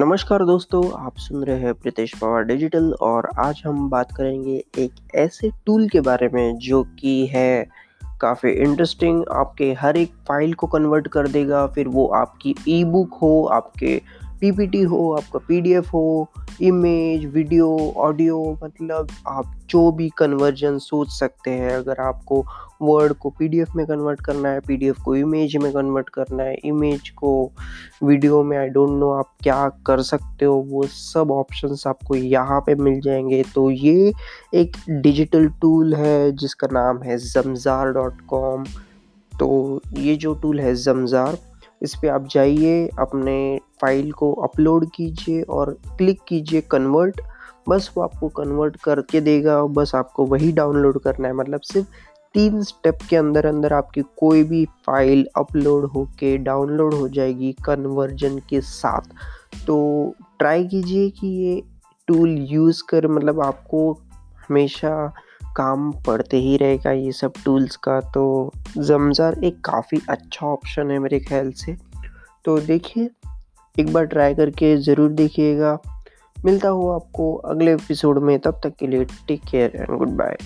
नमस्कार दोस्तों, आप सुन रहे हैं प्रीतेश पवार डिजिटल और आज हम बात करेंगे एक ऐसे टूल के बारे में जो कि है काफ़ी इंटरेस्टिंग आपके हर एक फ़ाइल को कन्वर्ट कर देगा, फिर वो आपकी ई बुक हो, आपके पीपीटी हो, आपका पीडीएफ हो इमेज वीडियो ऑडियो मतलब आप जो भी कन्वर्जन सोच सकते हैं, अगर आपको वर्ड को पीडीएफ में कन्वर्ट करना है, पीडीएफ को इमेज में कन्वर्ट करना है, इमेज को वीडियो में आई डोंट नो आप क्या कर सकते हो, वो सब ऑप्शंस आपको यहाँ पे मिल जाएँगे। तो ये एक डिजिटल टूल है, जिसका नाम है जमज़ार डॉट कॉम तो ये जो टूल है जमज़ार इस पर आप जाइए, अपने फ़ाइल को अपलोड कीजिए और क्लिक कीजिए कन्वर्ट बस वो आपको कन्वर्ट करके देगा, बस आपको वही डाउनलोड करना है। मतलब सिर्फ़ तीन स्टेप के अंदर अंदर आपकी कोई भी फ़ाइल अपलोड होके डाउनलोड हो जाएगी कन्वर्जन के साथ। तो ट्राई कीजिए कि ये टूल यूज़ कर मतलब आपको हमेशा काम पड़ते ही रहेगा ये सब टूल्स का। तो जमज़ार एक काफ़ी अच्छा ऑप्शन है मेरे ख्याल से। तो देखिए, एक बार ट्राई करके ज़रूर देखिएगा। मिलता हूँ आपको अगले एपिसोड में, तब तक के लिए take care and good bye